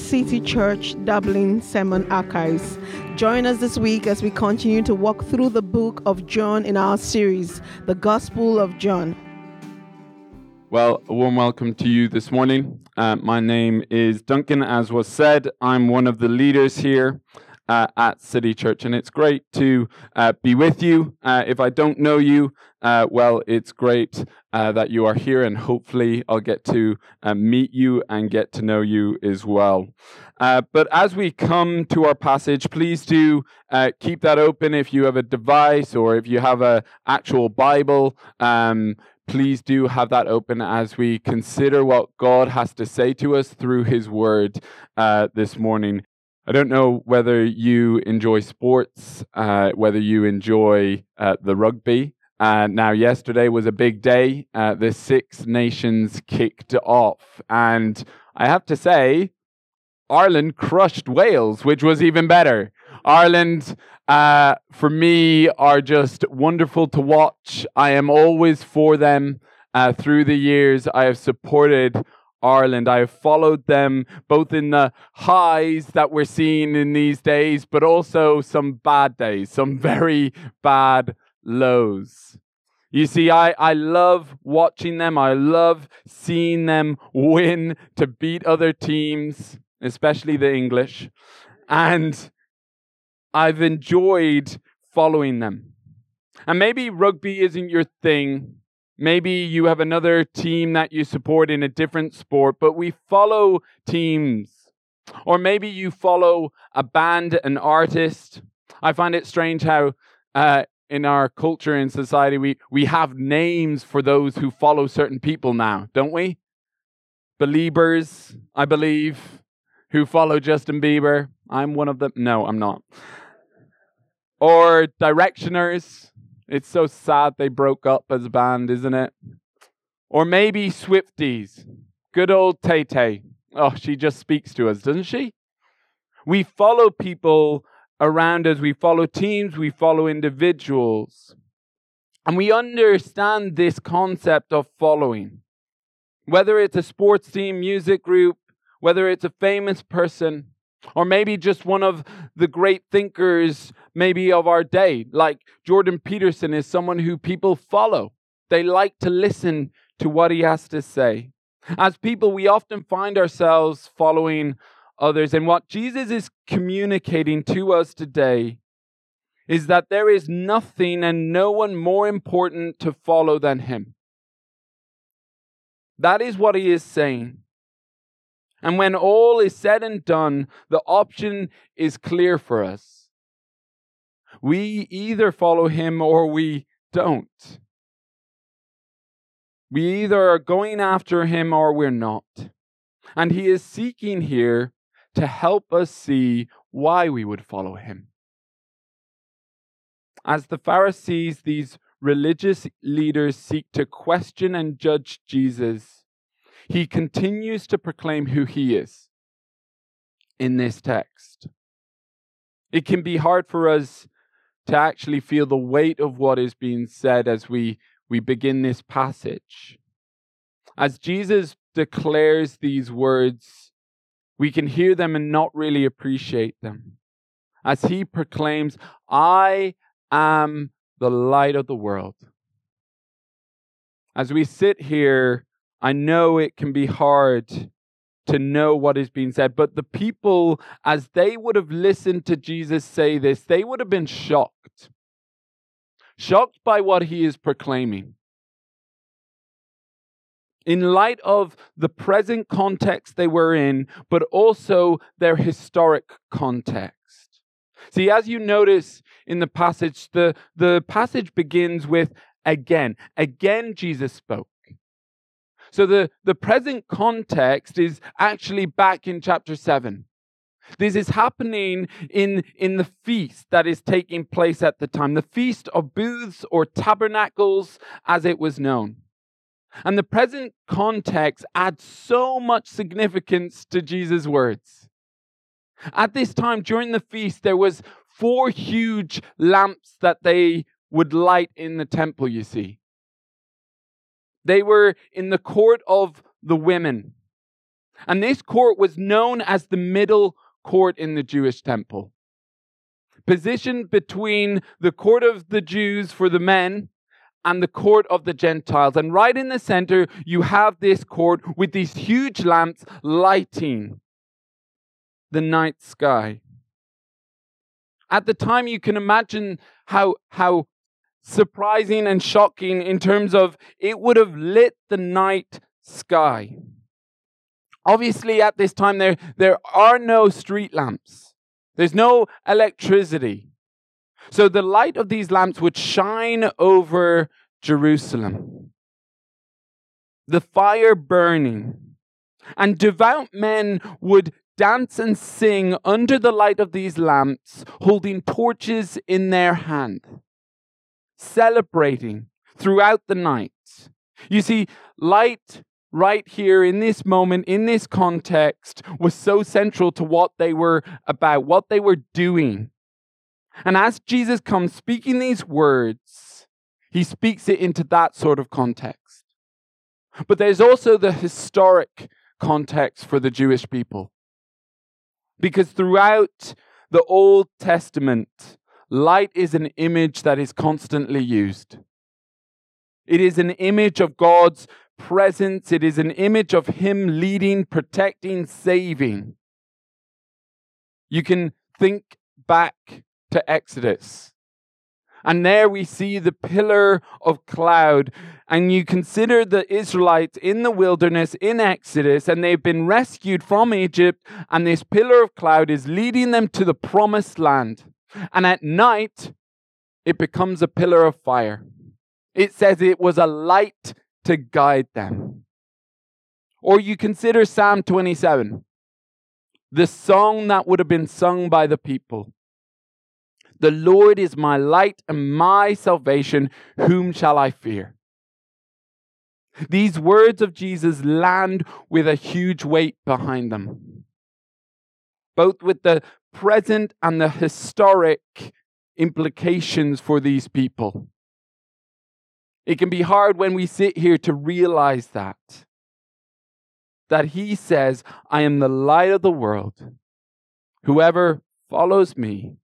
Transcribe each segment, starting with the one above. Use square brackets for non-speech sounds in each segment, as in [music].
City Church Dublin Sermon Archives. Join us this week as we continue to walk through the book of John in our series, The Gospel of John. Well, a warm welcome to you this morning. Uh, my name is Duncan, as was said. I'm one of the leaders here uh, at City Church, and it's great to uh, be with you. Uh, if I don't know you, uh, well, it's great uh, that you are here, and hopefully, I'll get to meet you and get to know you as well. but as we come to our passage, please do keep that open if you have a device or if you have an actual Bible. Um, please do have that open as we consider what God has to say to us through His Word uh, this morning. I don't know whether you enjoy sports, uh, whether you enjoy uh, the rugby. Uh, now, yesterday was a big day. Uh, the Six Nations kicked off. And I have to say, Ireland crushed Wales, which was even better. Ireland, uh, for me, are just wonderful to watch. I am always for them. Uh, through the years, I have supported Ireland. I have followed them both in the highs that we're seeing in these days, but also some bad days, some very bad lows. You see, I, I love watching them. I love seeing them win to beat other teams, especially the English. And I've enjoyed following them. And maybe rugby isn't your thing, Maybe you have another team that you support in a different sport, but we follow teams. Or maybe you follow a band, an artist. I find it strange how uh, in our culture and society we, we have names for those who follow certain people now, don't we? Beliebers, I believe, who follow Justin Bieber. I'm one of them. No, I'm not. Or directioners it's so sad they broke up as a band, isn't it? Or maybe Swifties. Good old Tay Tay. Oh, she just speaks to us, doesn't she? We follow people around us, we follow teams, we follow individuals. And we understand this concept of following. Whether it's a sports team, music group, whether it's a famous person, or maybe just one of the great thinkers, maybe of our day, like Jordan Peterson is someone who people follow. They like to listen to what he has to say. As people, we often find ourselves following others. And what Jesus is communicating to us today is that there is nothing and no one more important to follow than him. That is what he is saying. And when all is said and done, the option is clear for us. We either follow him or we don't. We either are going after him or we're not. And he is seeking here to help us see why we would follow him. As the Pharisees, these religious leaders seek to question and judge Jesus, he continues to proclaim who he is in this text. It can be hard for us to actually feel the weight of what is being said as we, we begin this passage. As Jesus declares these words, we can hear them and not really appreciate them. As he proclaims, I am the light of the world. As we sit here I know it can be hard to know what is being said, but the people, as they would have listened to Jesus say this, they would have been shocked. Shocked by what he is proclaiming. In light of the present context they were in, but also their historic context. See, as you notice in the passage, the, the passage begins with again. Again, Jesus spoke. So the, the present context is actually back in chapter 7. This is happening in, in the feast that is taking place at the time, the feast of booths or tabernacles as it was known. And the present context adds so much significance to Jesus' words. At this time during the feast, there was four huge lamps that they would light in the temple, you see. They were in the court of the women. And this court was known as the middle court in the Jewish temple. Positioned between the court of the Jews for the men and the court of the Gentiles. And right in the center, you have this court with these huge lamps lighting the night sky. At the time, you can imagine how, how surprising and shocking in terms of it would have lit the night sky. Obviously, at this time, there, there are no street lamps, there's no electricity. So the light of these lamps would shine over Jerusalem. The fire burning. And devout men would dance and sing under the light of these lamps, holding torches in their hand, celebrating throughout the night. You see, light right here in this moment, in this context, was so central to what they were about, what they were doing. And as Jesus comes speaking these words, he speaks it into that sort of context. But there's also the historic context for the Jewish people. Because throughout the Old Testament, light is an image that is constantly used. It is an image of God's presence, it is an image of Him leading, protecting, saving. You can think back to Exodus. And there we see the pillar of cloud. And you consider the Israelites in the wilderness in Exodus, and they've been rescued from Egypt, and this pillar of cloud is leading them to the promised land. And at night, it becomes a pillar of fire. It says it was a light to guide them. Or you consider Psalm 27, the song that would have been sung by the people. The Lord is my light and my salvation. Whom shall I fear? These words of Jesus land with a huge weight behind them, both with the present and the historic implications for these people. It can be hard when we sit here to realize that. That he says, I am the light of the world. Whoever follows me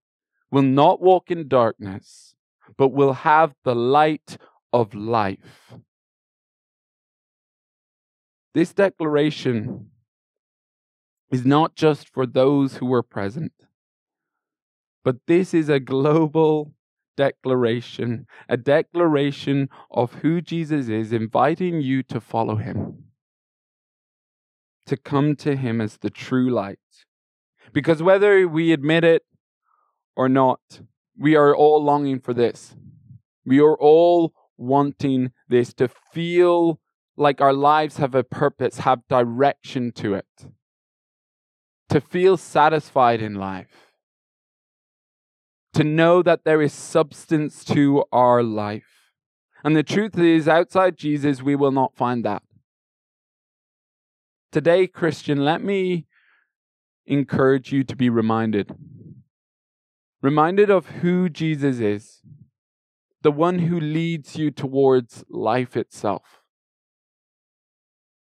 will not walk in darkness, but will have the light of life. This declaration is not just for those who were present, but this is a global declaration, a declaration of who Jesus is, inviting you to follow him, to come to him as the true light. Because whether we admit it or not, we are all longing for this. We are all wanting this to feel like our lives have a purpose, have direction to it, to feel satisfied in life, to know that there is substance to our life. And the truth is, outside Jesus, we will not find that. Today, Christian, let me encourage you to be reminded reminded of who Jesus is, the one who leads you towards life itself.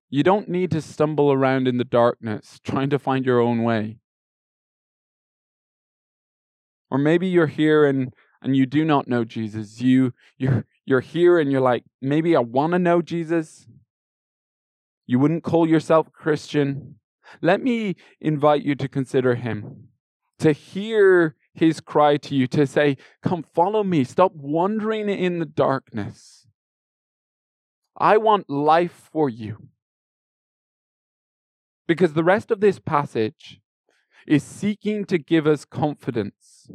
You don't need to stumble around in the darkness trying to find your own way. Or maybe you're here and, and you do not know Jesus. You, you're, you're here and you're like, maybe I want to know Jesus. You wouldn't call yourself Christian. Let me invite you to consider him, to hear his cry to you to say, Come follow me. Stop wandering in the darkness. I want life for you. Because the rest of this passage is seeking to give us confidence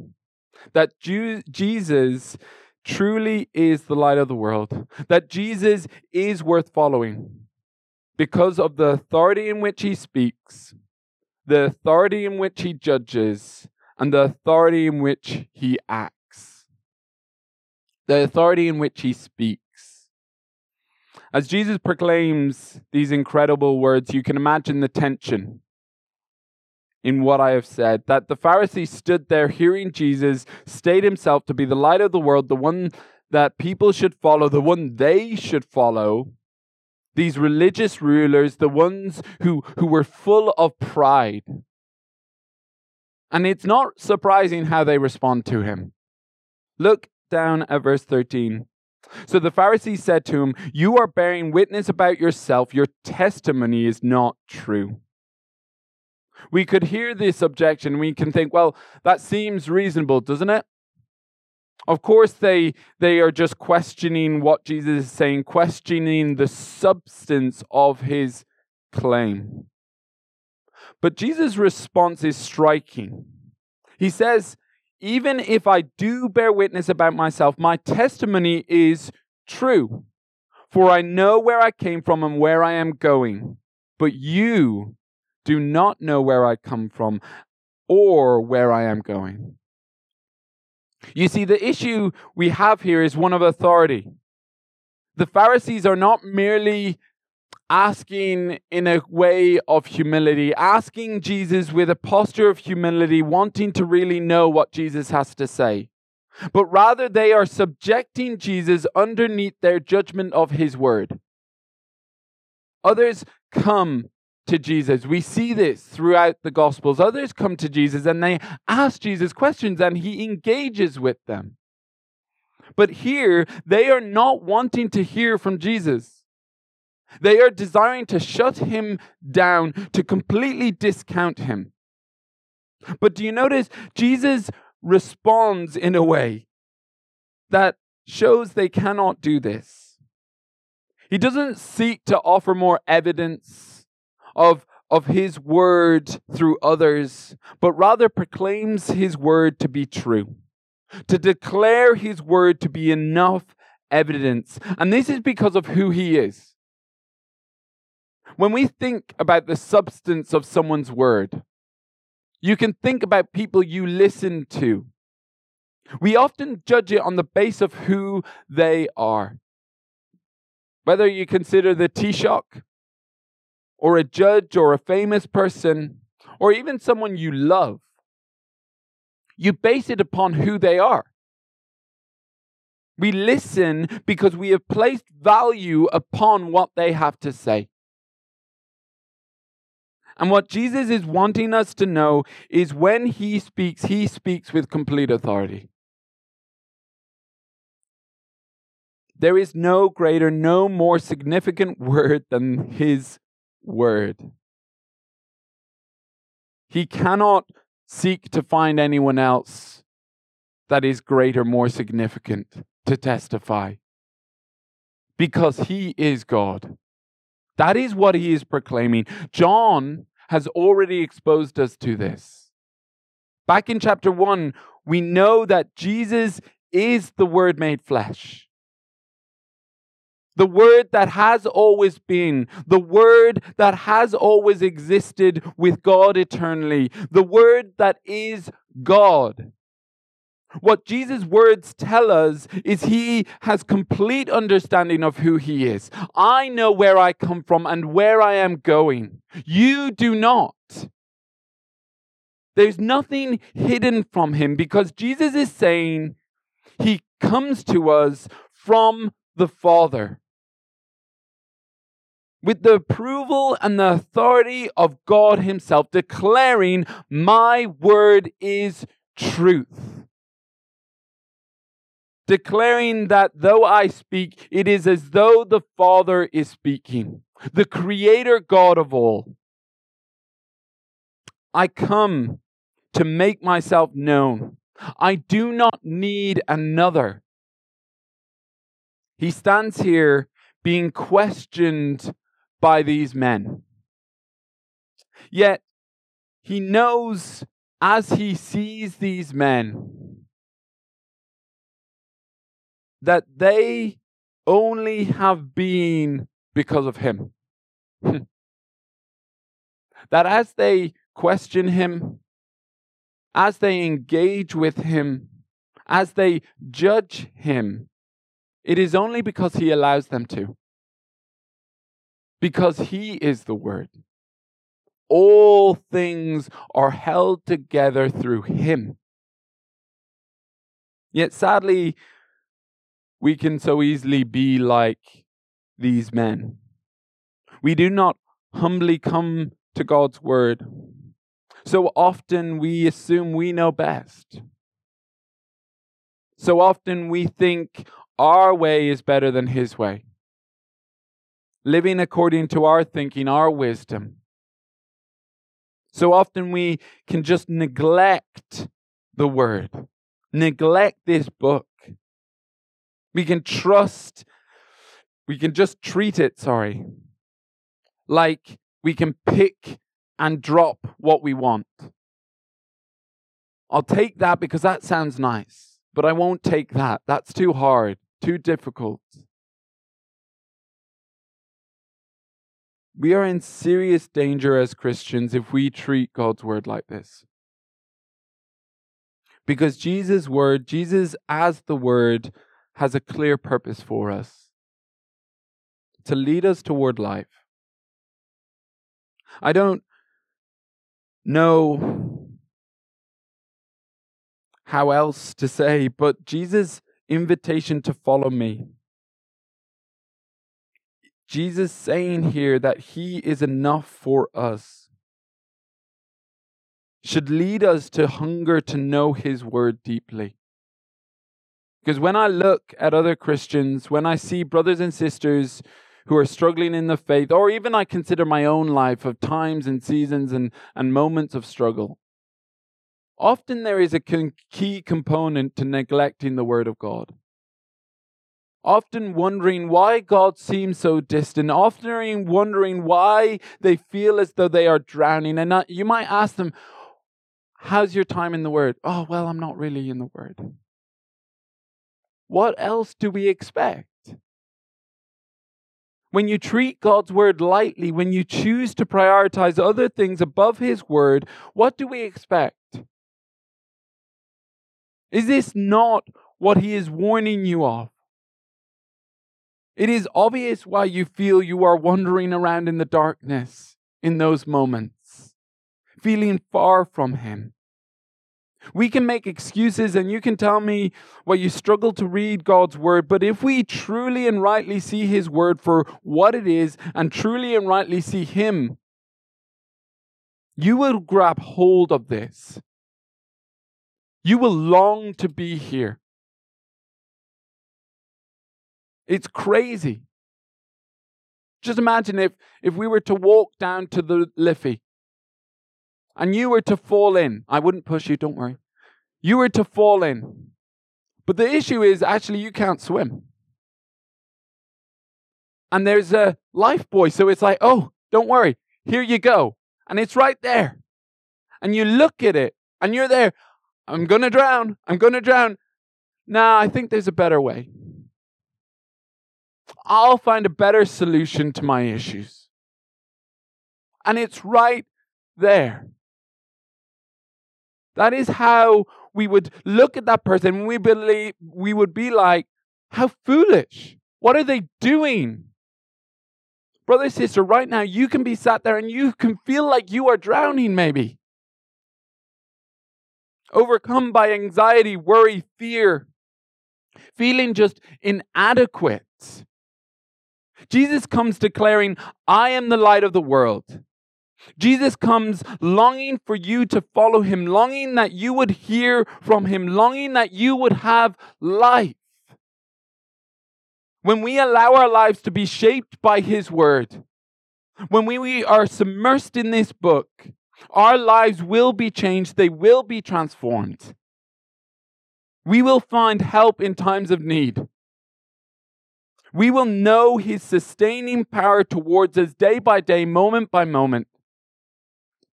that Jesus truly is the light of the world, that Jesus is worth following because of the authority in which he speaks, the authority in which he judges, and the authority in which he acts, the authority in which he speaks. As Jesus proclaims these incredible words, you can imagine the tension in what I have said. That the Pharisees stood there hearing Jesus state himself to be the light of the world, the one that people should follow, the one they should follow. these religious rulers, the ones who, who were full of pride. And it's not surprising how they respond to him. Look down at verse 13. So the Pharisees said to him, You are bearing witness about yourself. Your testimony is not true. We could hear this objection. We can think, well, that seems reasonable, doesn't it? Of course, they, they are just questioning what Jesus is saying, questioning the substance of his claim. But Jesus' response is striking. He says, Even if I do bear witness about myself, my testimony is true. For I know where I came from and where I am going. But you do not know where I come from or where I am going. You see, the issue we have here is one of authority. The Pharisees are not merely asking in a way of humility, asking Jesus with a posture of humility, wanting to really know what Jesus has to say. But rather, they are subjecting Jesus underneath their judgment of his word. Others come to Jesus. We see this throughout the Gospels. Others come to Jesus and they ask Jesus questions and he engages with them. But here, they are not wanting to hear from Jesus. They are desiring to shut him down, to completely discount him. But do you notice Jesus responds in a way that shows they cannot do this? He doesn't seek to offer more evidence of, of his word through others, but rather proclaims his word to be true, to declare his word to be enough evidence. And this is because of who he is. When we think about the substance of someone's word, you can think about people you listen to. We often judge it on the base of who they are. Whether you consider the Taoiseach or a judge or a famous person or even someone you love. You base it upon who they are. We listen because we have placed value upon what they have to say. And what Jesus is wanting us to know is when he speaks, he speaks with complete authority. There is no greater, no more significant [laughs] word than his word. He cannot seek to find anyone else that is greater, more significant to testify because he is God. That is what he is proclaiming. John has already exposed us to this. Back in chapter 1, we know that Jesus is the Word made flesh the word that has always been, the word that has always existed with God eternally, the word that is God. What Jesus' words tell us is he has complete understanding of who he is. I know where I come from and where I am going. You do not. There's nothing hidden from him because Jesus is saying he comes to us from the Father with the approval and the authority of God Himself, declaring, My word is truth. Declaring that though I speak, it is as though the Father is speaking, the Creator God of all. I come to make myself known. I do not need another. He stands here being questioned by these men. Yet he knows as he sees these men that they only have been because of him. [laughs] that as they question him, as they engage with him, as they judge him, it is only because he allows them to because he is the Word. All things are held together through him. Yet sadly, we can so easily be like these men. We do not humbly come to God's word. So often we assume we know best. So often we think our way is better than His way. Living according to our thinking, our wisdom. So often we can just neglect the word, neglect this book. We can trust, we can just treat it, sorry, like we can pick and drop what we want. I'll take that because that sounds nice, but I won't take that. That's too hard, too difficult. We are in serious danger as Christians if we treat God's word like this. Because Jesus' word, Jesus as the word, has a clear purpose for us to lead us toward life. I don't know how else to say, but Jesus' invitation to follow me Jesus saying here that he is enough for us should lead us to hunger to know his word deeply. Because when I look at other Christians, when I see brothers and sisters who are struggling in the faith, or even I consider my own life of times and seasons and, and moments of struggle, often there is a key component to neglecting the Word of God often wondering why God seems so distant, often wondering why they feel as though they are drowning. And you might ask them, How's your time in the Word? Oh, well, I'm not really in the Word. What else do we expect? When you treat God's Word lightly, when you choose to prioritize other things above His Word, what do we expect? Is this not what He is warning you of? It is obvious why you feel you are wandering around in the darkness in those moments, feeling far from Him. We can make excuses and you can tell me why you struggle to read God's word, but if we truly and rightly see His word for what it is and truly and rightly see Him, you will grab hold of this. You will long to be here. It's crazy. Just imagine if, if we were to walk down to the Liffey and you were to fall in. I wouldn't push you, don't worry. You were to fall in. But the issue is actually you can't swim. And there's a life buoy, so it's like, oh, don't worry, here you go. And it's right there. And you look at it and you're there. I'm going to drown. I'm going to drown. Nah, I think there's a better way. I'll find a better solution to my issues. And it's right there. That is how we would look at that person. We believe we would be like, how foolish. What are they doing? Brother, sister, right now you can be sat there and you can feel like you are drowning, maybe. Overcome by anxiety, worry, fear, feeling just inadequate. Jesus comes declaring, I am the light of the world. Jesus comes longing for you to follow him, longing that you would hear from him, longing that you would have life. When we allow our lives to be shaped by his word, when we are submersed in this book, our lives will be changed, they will be transformed. We will find help in times of need. We will know his sustaining power towards us day by day, moment by moment,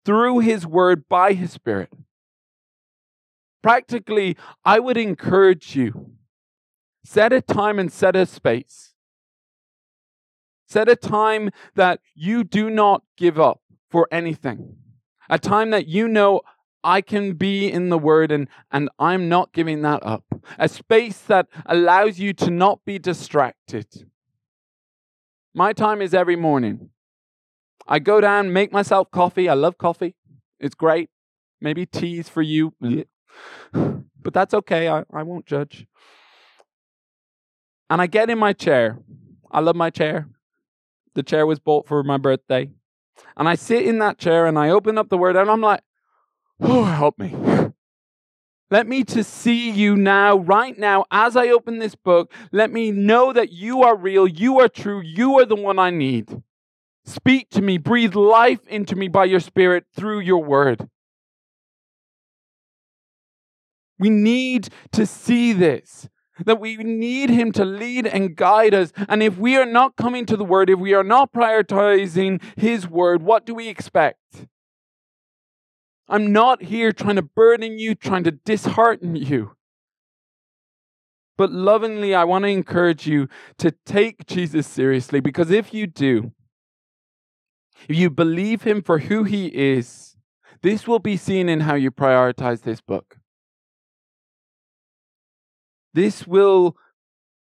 through his word by his spirit. Practically, I would encourage you set a time and set a space. Set a time that you do not give up for anything. A time that you know I can be in the Word and, and I'm not giving that up. A space that allows you to not be distracted. My time is every morning. I go down, make myself coffee. I love coffee. It's great. Maybe teas for you. But that's okay. I, I won't judge. And I get in my chair. I love my chair. The chair was bought for my birthday. And I sit in that chair and I open up the word and I'm like, oh, help me. Let me to see you now, right now, as I open this book. Let me know that you are real, you are true, you are the one I need. Speak to me, breathe life into me by your Spirit through your word. We need to see this, that we need Him to lead and guide us. And if we are not coming to the Word, if we are not prioritizing His Word, what do we expect? I'm not here trying to burden you, trying to dishearten you. But lovingly, I want to encourage you to take Jesus seriously because if you do, if you believe him for who he is, this will be seen in how you prioritize this book. This will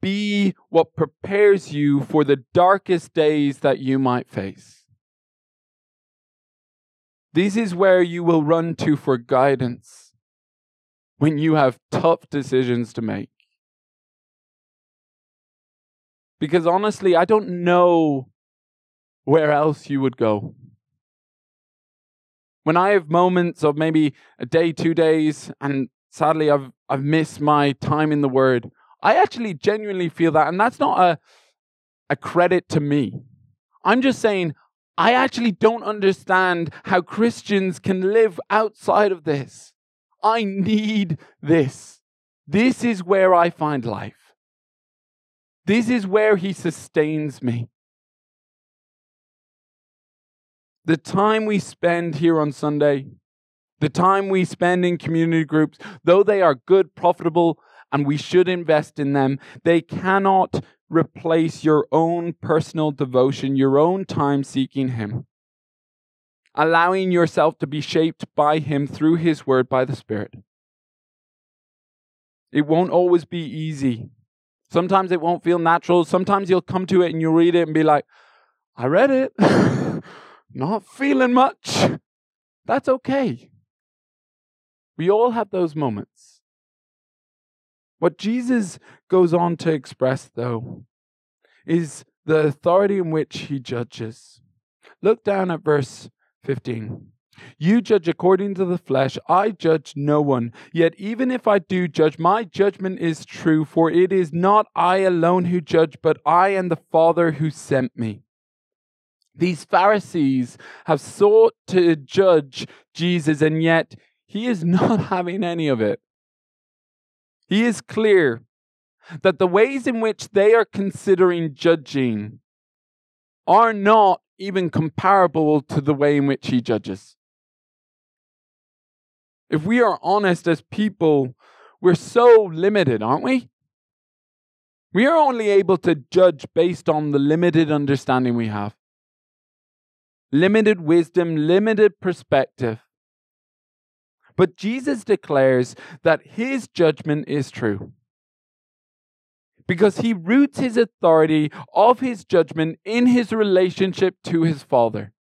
be what prepares you for the darkest days that you might face. This is where you will run to for guidance when you have tough decisions to make. Because honestly, I don't know where else you would go. When I have moments of maybe a day, two days, and sadly I've I've missed my time in the Word, I actually genuinely feel that, and that's not a a credit to me. I'm just saying I actually don't understand how Christians can live outside of this. I need this. This is where I find life. This is where He sustains me. The time we spend here on Sunday, the time we spend in community groups, though they are good, profitable, and we should invest in them, they cannot replace your own personal devotion, your own time seeking Him, allowing yourself to be shaped by Him through His Word by the Spirit. It won't always be easy. Sometimes it won't feel natural. Sometimes you'll come to it and you'll read it and be like, I read it, [laughs] not feeling much. That's okay. We all have those moments. What Jesus goes on to express, though, is the authority in which he judges. Look down at verse 15. You judge according to the flesh, I judge no one. Yet even if I do judge, my judgment is true, for it is not I alone who judge, but I and the Father who sent me. These Pharisees have sought to judge Jesus, and yet he is [laughs] not having any of it. He is clear that the ways in which they are considering judging are not even comparable to the way in which he judges. If we are honest as people, we're so limited, aren't we? We are only able to judge based on the limited understanding we have. Limited wisdom, limited perspective. But Jesus declares that his judgment is true. Because he roots his authority of his judgment in his relationship to his Father.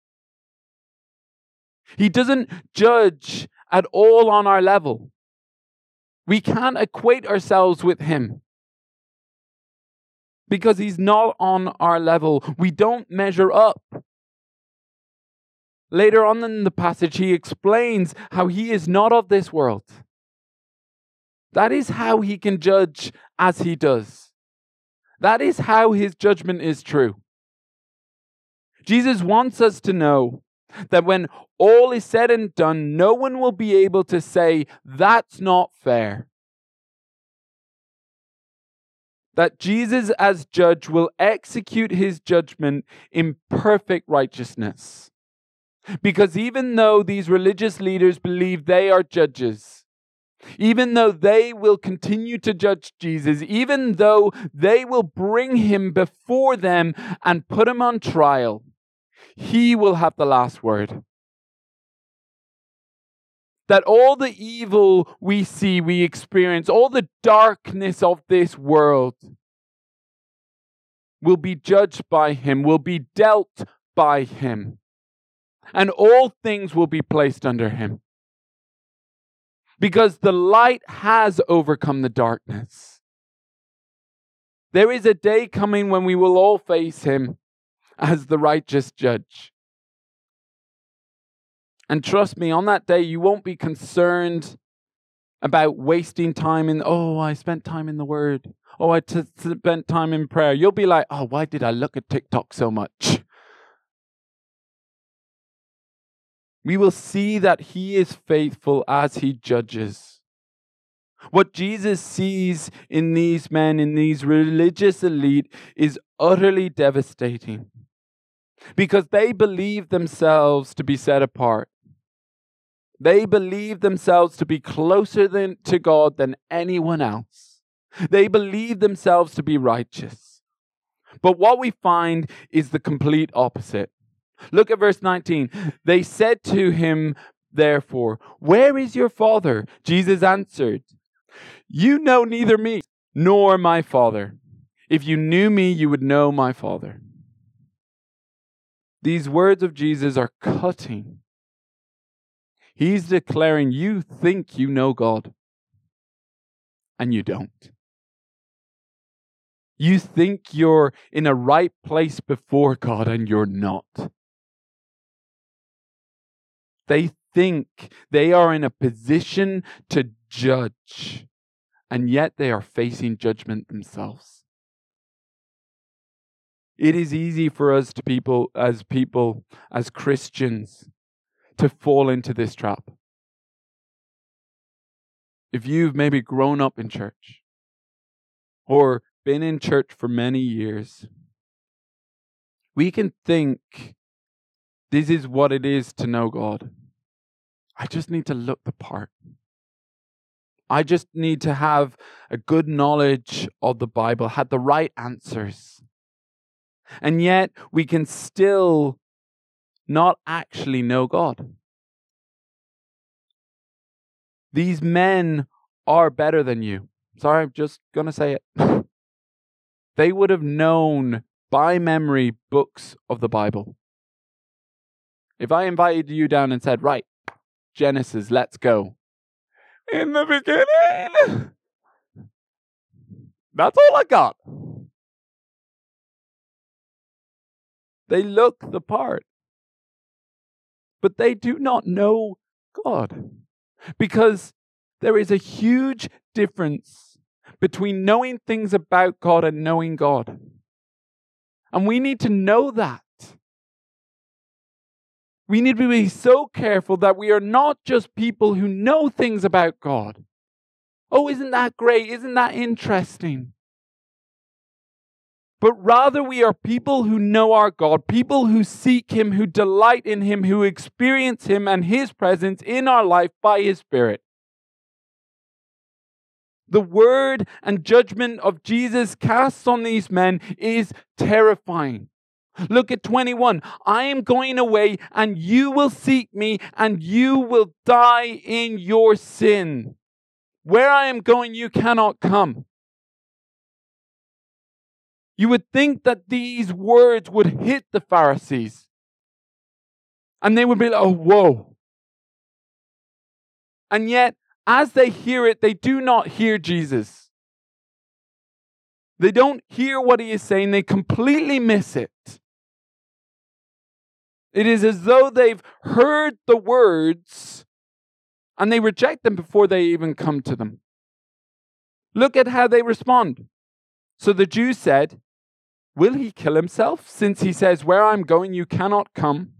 He doesn't judge at all on our level. We can't equate ourselves with him because he's not on our level. We don't measure up. Later on in the passage, he explains how he is not of this world. That is how he can judge as he does. That is how his judgment is true. Jesus wants us to know that when all is said and done, no one will be able to say, that's not fair. That Jesus, as judge, will execute his judgment in perfect righteousness. Because even though these religious leaders believe they are judges, even though they will continue to judge Jesus, even though they will bring him before them and put him on trial, he will have the last word. That all the evil we see, we experience, all the darkness of this world will be judged by him, will be dealt by him and all things will be placed under him. Because the light has overcome the darkness. There is a day coming when we will all face him, as the righteous judge. And trust me, on that day, you won't be concerned about wasting time in, oh, I spent time in the Word. Oh, I t- spent time in prayer. You'll be like, oh, why did I look at TikTok so much? We will see that He is faithful as He judges. What Jesus sees in these men, in these religious elite, is utterly devastating because they believe themselves to be set apart. They believe themselves to be closer than, to God than anyone else. They believe themselves to be righteous. But what we find is the complete opposite. Look at verse 19. They said to him, therefore, Where is your father? Jesus answered, You know neither me nor my father. If you knew me, you would know my father. These words of Jesus are cutting He's declaring you think you know God, and you don't. You think you're in a right place before God, and you're not. They think they are in a position to judge, and yet they are facing judgment themselves. It is easy for us to people as people as Christians to fall into this trap. If you've maybe grown up in church or been in church for many years, we can think this is what it is to know God. I just need to look the part. I just need to have a good knowledge of the Bible, had the right answers. And yet we can still not actually know God. These men are better than you. Sorry, I'm just going to say it. [laughs] they would have known by memory books of the Bible. If I invited you down and said, right, Genesis, let's go. In the beginning. That's all I got. They look the part but they do not know God. Because there is a huge difference between knowing things about God and knowing God. And we need to know that. We need to be so careful that we are not just people who know things about God. Oh, isn't that great? Isn't that interesting? but rather we are people who know our God, people who seek Him, who delight in Him, who experience Him and His presence in our life by His Spirit. The word and judgment of Jesus cast on these men is terrifying. Look at 21. I am going away, and you will seek me, and you will die in your sin. Where I am going, you cannot come. You would think that these words would hit the Pharisees. And they would be like, oh, whoa. And yet, as they hear it, they do not hear Jesus. They don't hear what he is saying, they completely miss it. It is as though they've heard the words and they reject them before they even come to them. Look at how they respond. So the Jews said, Will he kill himself since he says, Where I'm going, you cannot come?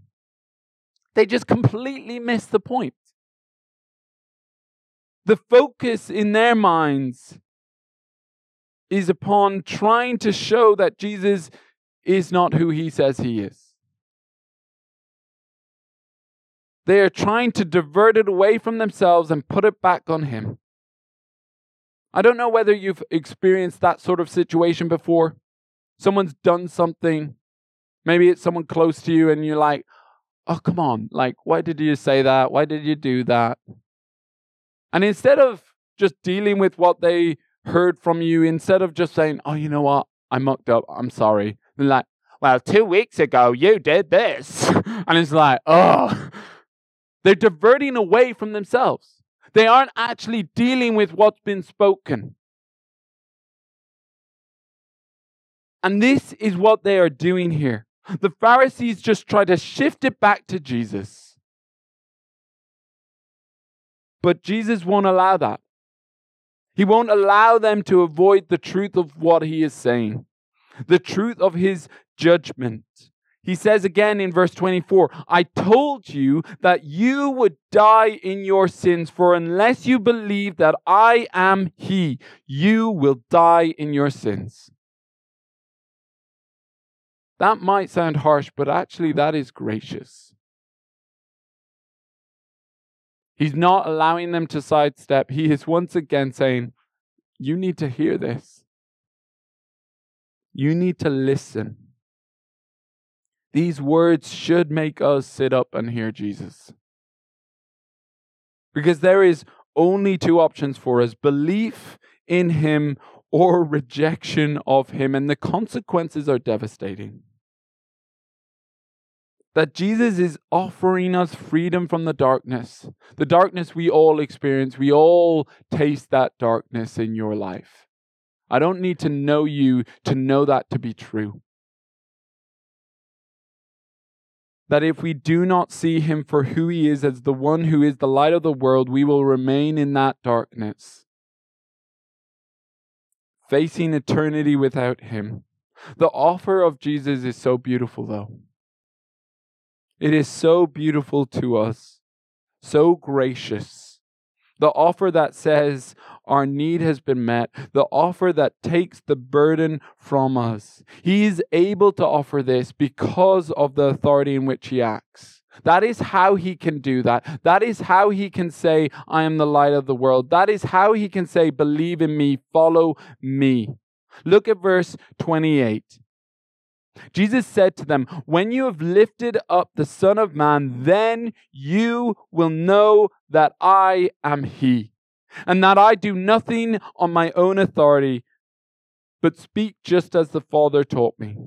They just completely miss the point. The focus in their minds is upon trying to show that Jesus is not who he says he is. They are trying to divert it away from themselves and put it back on him. I don't know whether you've experienced that sort of situation before someone's done something, maybe it's someone close to you, and you're like, oh, come on, like, why did you say that? Why did you do that? And instead of just dealing with what they heard from you, instead of just saying, oh, you know what, I mucked up, I'm sorry, they're like, well, two weeks ago you did this. [laughs] and it's like, oh, they're diverting away from themselves. They aren't actually dealing with what's been spoken. And this is what they are doing here. The Pharisees just try to shift it back to Jesus. But Jesus won't allow that. He won't allow them to avoid the truth of what he is saying, the truth of his judgment. He says again in verse 24, I told you that you would die in your sins, for unless you believe that I am He, you will die in your sins. That might sound harsh, but actually, that is gracious. He's not allowing them to sidestep. He is once again saying, You need to hear this. You need to listen. These words should make us sit up and hear Jesus. Because there is only two options for us belief in Him or [laughs] rejection of Him, and the consequences are devastating that Jesus is offering us freedom from the darkness. The darkness we all experience, we all taste that darkness in your life. I don't need to know you to know that to be true. That if we do not see him for who he is as the one who is the light of the world, we will remain in that darkness, facing eternity without him. The offer of Jesus is so beautiful, though. It is so beautiful to us, so gracious. The offer that says our need has been met, the offer that takes the burden from us. He is able to offer this because of the authority in which he acts. That is how he can do that. That is how he can say, I am the light of the world. That is how he can say, Believe in me, follow me. Look at verse 28. Jesus said to them, When you have lifted up the Son of Man, then you will know that I am He, and that I do nothing on my own authority, but speak just as the Father taught me.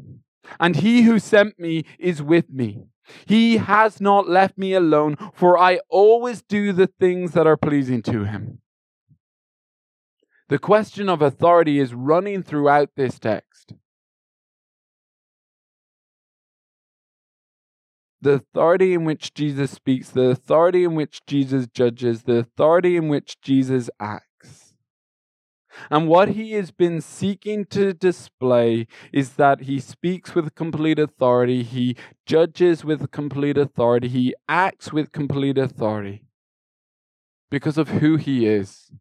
And He who sent me is with me. He has not left me alone, for I always do the things that are pleasing to Him. The question of authority is running throughout this text. The authority in which Jesus speaks, the authority in which Jesus judges, the authority in which Jesus acts. And what he has been seeking to display is that he speaks with complete authority, he judges with complete authority, he acts with complete authority because of who he is.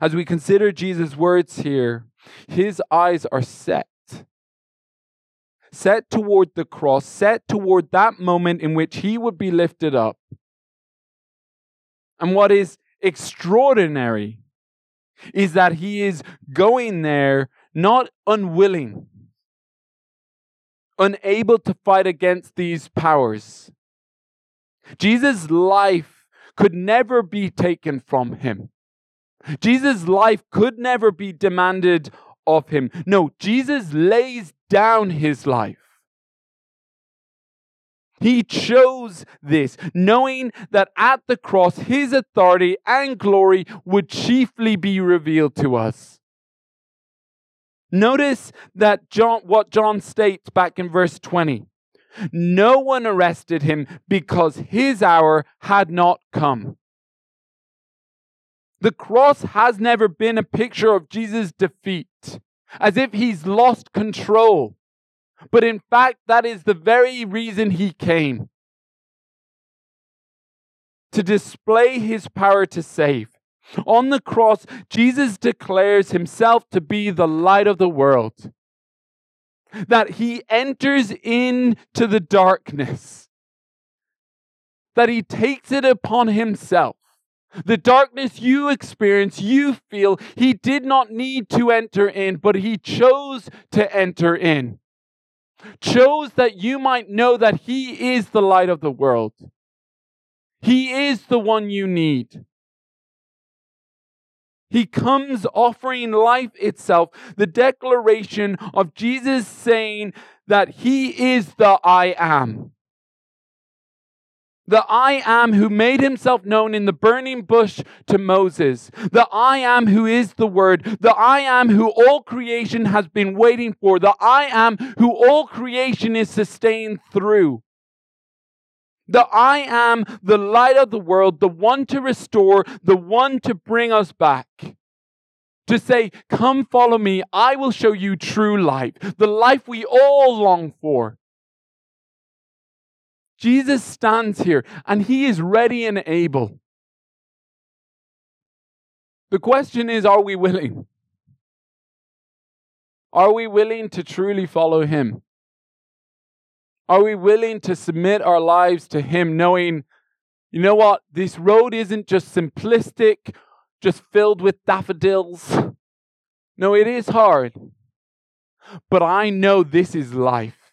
As we consider Jesus' words here, his eyes are set set toward the cross, set toward that moment in which he would be lifted up. And what is extraordinary is that he is going there not unwilling, unable to fight against these powers. Jesus' life could never be taken from him. Jesus' life could never be demanded of him. No, Jesus lays down his life. He chose this, knowing that at the cross his authority and glory would chiefly be revealed to us. Notice that John, what John states back in verse 20. No one arrested him because his hour had not come. The cross has never been a picture of Jesus' defeat, as if he's lost control. But in fact, that is the very reason he came to display his power to save. On the cross, Jesus declares himself to be the light of the world. That he enters into the darkness, that he takes it upon himself the darkness you experience, you feel, he did not need to enter in, but he chose to enter in. Chose that you might know that he is the light of the world. He is the one you need. He comes offering life itself, the declaration of Jesus saying that he is the I am. The I am who made himself known in the burning bush to Moses. The I am who is the Word. The I am who all creation has been waiting for. The I am who all creation is sustained through. The I am the light of the world, the one to restore, the one to bring us back. To say, Come follow me, I will show you true life, the life we all long for. Jesus stands here and he is ready and able. The question is are we willing? Are we willing to truly follow him? Are we willing to submit our lives to him, knowing, you know what, this road isn't just simplistic, just filled with daffodils? No, it is hard. But I know this is life.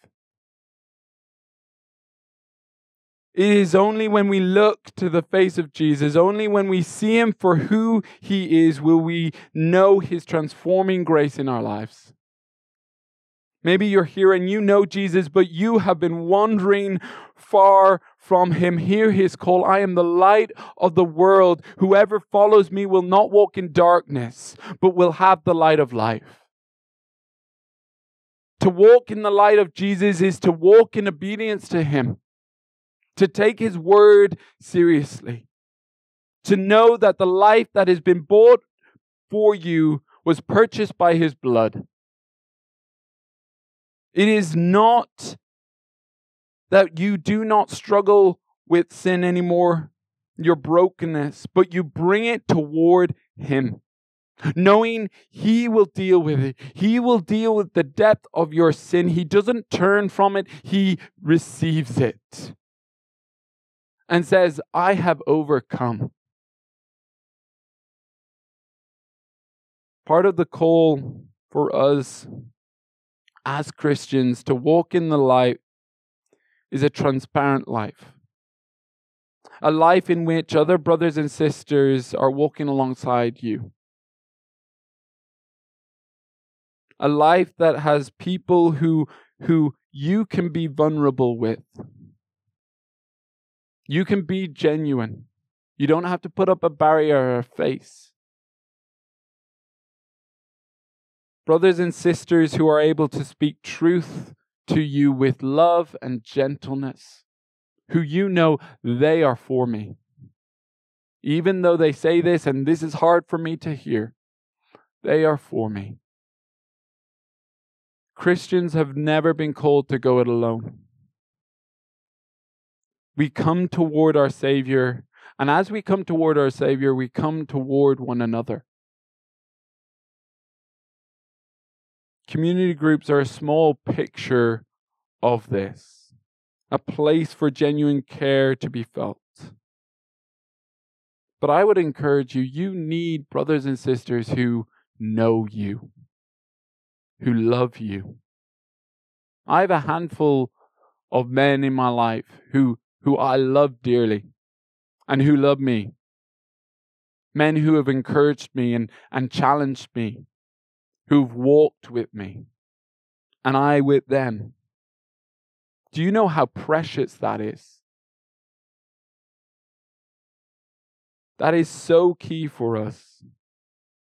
It is only when we look to the face of Jesus, only when we see him for who he is, will we know his transforming grace in our lives. Maybe you're here and you know Jesus, but you have been wandering far from him. Hear his call I am the light of the world. Whoever follows me will not walk in darkness, but will have the light of life. To walk in the light of Jesus is to walk in obedience to him to take his word seriously, to know that the life that has been bought for you was purchased by his blood. It is not that you do not struggle with sin anymore, your brokenness, but you bring it toward him. Knowing he will deal with it. He will deal with the depth of your sin. He doesn't turn from it, he receives it and says, I have overcome. Part of the call for us as Christians to walk in the light is a transparent life. A life in which other brothers and sisters are walking alongside you. A life that has people who, who you can be vulnerable with you can be genuine. You don't have to put up a barrier or a face. Brothers and sisters who are able to speak truth to you with love and gentleness, who you know they are for me. Even though they say this and this is hard for me to hear, they are for me. Christians have never been called to go it alone we come toward our Savior. And as we come toward our Savior, we come toward one another. Community groups are a small picture of this, a place for genuine care to be felt. But I would encourage you, you need brothers and sisters who know you, who love you. I have a handful of men in my life who who I love dearly and who love me. Men who have encouraged me and, and challenged me, who've walked with me, and I with them. Do you know how precious that is? That is so key for us.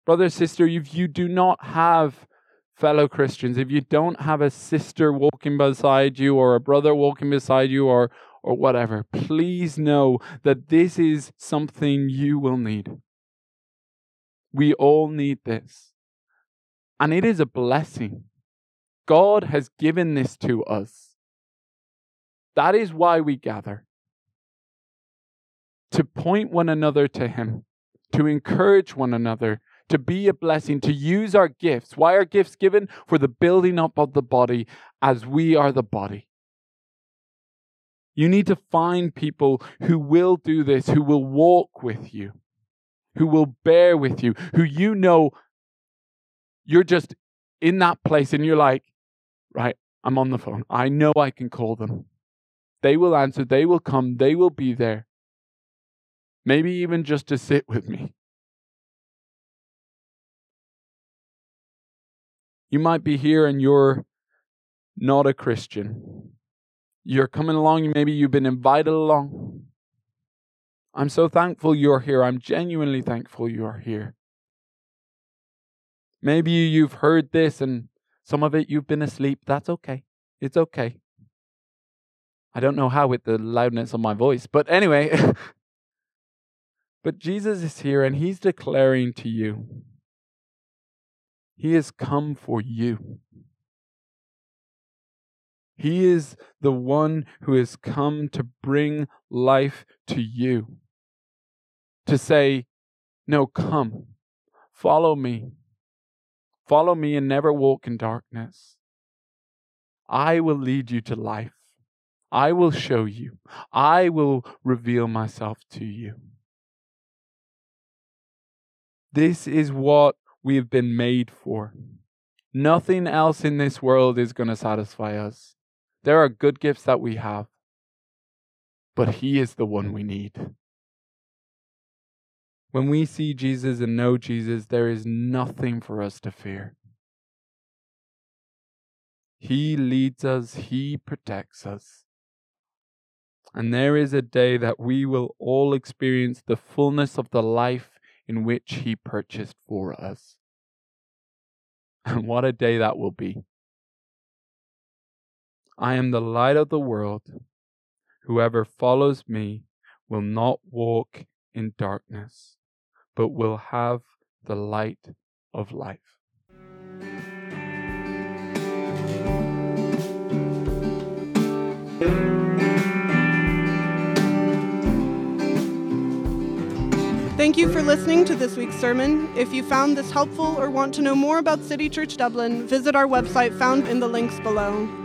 Brother, sister, if you do not have fellow Christians, if you don't have a sister walking beside you or a brother walking beside you or, or whatever, please know that this is something you will need. We all need this. And it is a blessing. God has given this to us. That is why we gather. To point one another to Him, to encourage one another, to be a blessing, to use our gifts. Why are gifts given? For the building up of the body as we are the body. You need to find people who will do this, who will walk with you, who will bear with you, who you know you're just in that place and you're like, right, I'm on the phone. I know I can call them. They will answer, they will come, they will be there. Maybe even just to sit with me. You might be here and you're not a Christian. You're coming along, maybe you've been invited along, I'm so thankful you're here. I'm genuinely thankful you're here. Maybe you've heard this and some of it you've been asleep. That's okay. It's okay. I don't know how with the loudness of my voice, but anyway. [laughs] but Jesus is here and he's declaring to you, He has come for you. He is the one who has come to bring life to you. To say, No, come, follow me. Follow me and never walk in darkness. I will lead you to life. I will show you. I will reveal myself to you. This is what we have been made for. Nothing else in this world is going to satisfy us. There are good gifts that we have, but He is the one we need. When we see Jesus and know Jesus, there is nothing for us to fear. He leads us, He protects us. And there is a day that we will all experience the fullness of the life in which He purchased for us. And [laughs] what a day that will be. I am the light of the world. Whoever follows me will not walk in darkness, but will have the light of life. Thank you for listening to this week's sermon. If you found this helpful or want to know more about City Church Dublin, visit our website found in the links below.